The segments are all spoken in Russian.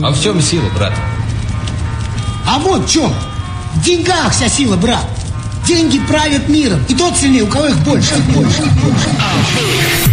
А в чем сила, брат? А вот в чем. В деньгах вся сила, брат. Деньги правят миром. И тот сильнее, у кого их больше. больше, больше.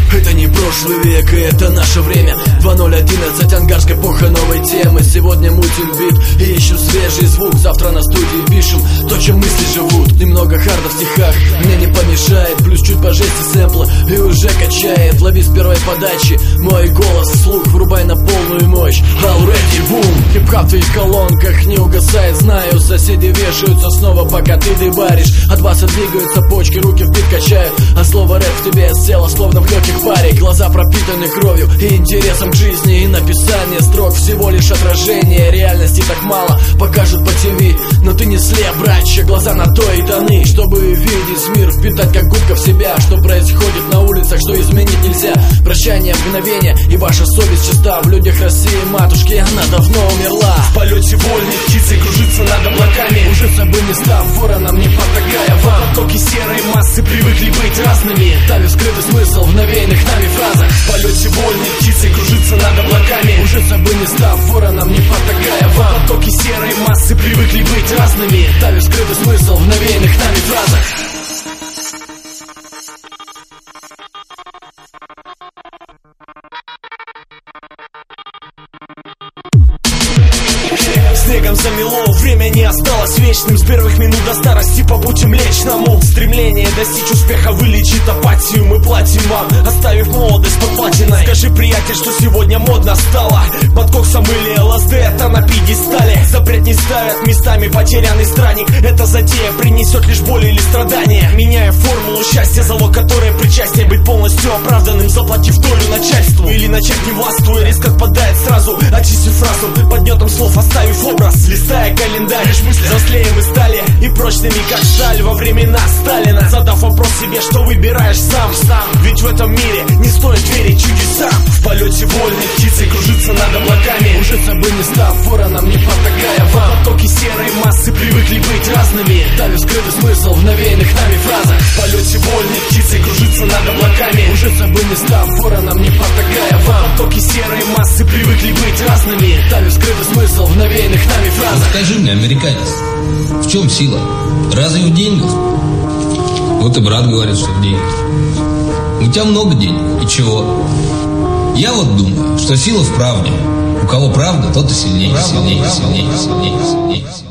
Прошлый век, и это наше время. 2011, ангарская эпоха новой темы. Сегодня мутим бит и ищем свежий звук. Завтра на студии пишем то, чем мысли живут. Немного харда в стихах мне не помешает. Плюс чуть по жести сэмпла и уже качает. Лови с первой подачи мой голос. Слух врубай на полную мощь. Already boom! Хип-хоп в твоих колонках не угасает. Знаю, соседи вешаются снова, пока ты дебаришь. От баса двигаются почки, руки в бит качают слово рэп в тебе село, словно в легких паре. Глаза пропитаны кровью и интересом к жизни. И написание строк всего лишь отражение. Реальности так мало покажут по ТВ Но ты не слеп, братья, глаза на то и даны Чтобы видеть мир, впитать как губка в себя. Что происходит на улицах, что изменить нельзя. Прощание, мгновение и ваша совесть чиста. В людях России, матушки, она давно умерла. В полете вольной птицей кружится над облаками. Уже собой не став вороном, не потакая вам Потоки серой массы привыкли быть разными Таю скрытый смысл в навеянных нами фразах. В полете вольной птицей кружится над облаками. Уже собой не став вороном, не потакая вам. Потоки серой массы привыкли быть разными. Таю скрытый смысл в навеянных нами фразах. Снегом замело, время не осталось вечным. С первых минут до старости по путям млечному Стремление достичь успеха вылечит апатию. Мы платим вам, оставив молодость под платиной. Скажи, приятель, что сегодня модно стало. Под коксом или ЛСД, это на пьедестале. Запрет не ставят, местами потерянный странник. Эта затея принесет лишь боль или страдания. Меняя формулу счастья, залог которой причастие Полностью оправданным, заплатив долю начальству Или начать не властвуя, риск отпадает сразу Очистив разум, под гнетом слов оставив образ Листая календарь, взрослее мы стали И прочными, как сталь во времена Сталина. Задав вопрос себе, что выбираешь сам, сам. Ведь в этом мире не стоит верить чудесам. В полете вольной птицей кружится над облаками. Уже собой не став вороном, не потакая вам. Потоки серой массы привыкли быть разными. Таю скрытый смысл в навеянных скажи мне, американец, в чем сила? Разве в деньгах? Вот и брат говорит, что в деньгах. У тебя много денег, и чего? Я вот думаю, что сила в правде. У кого правда, тот и сильнее, сильнее, сильнее, сильнее, сильнее. сильнее.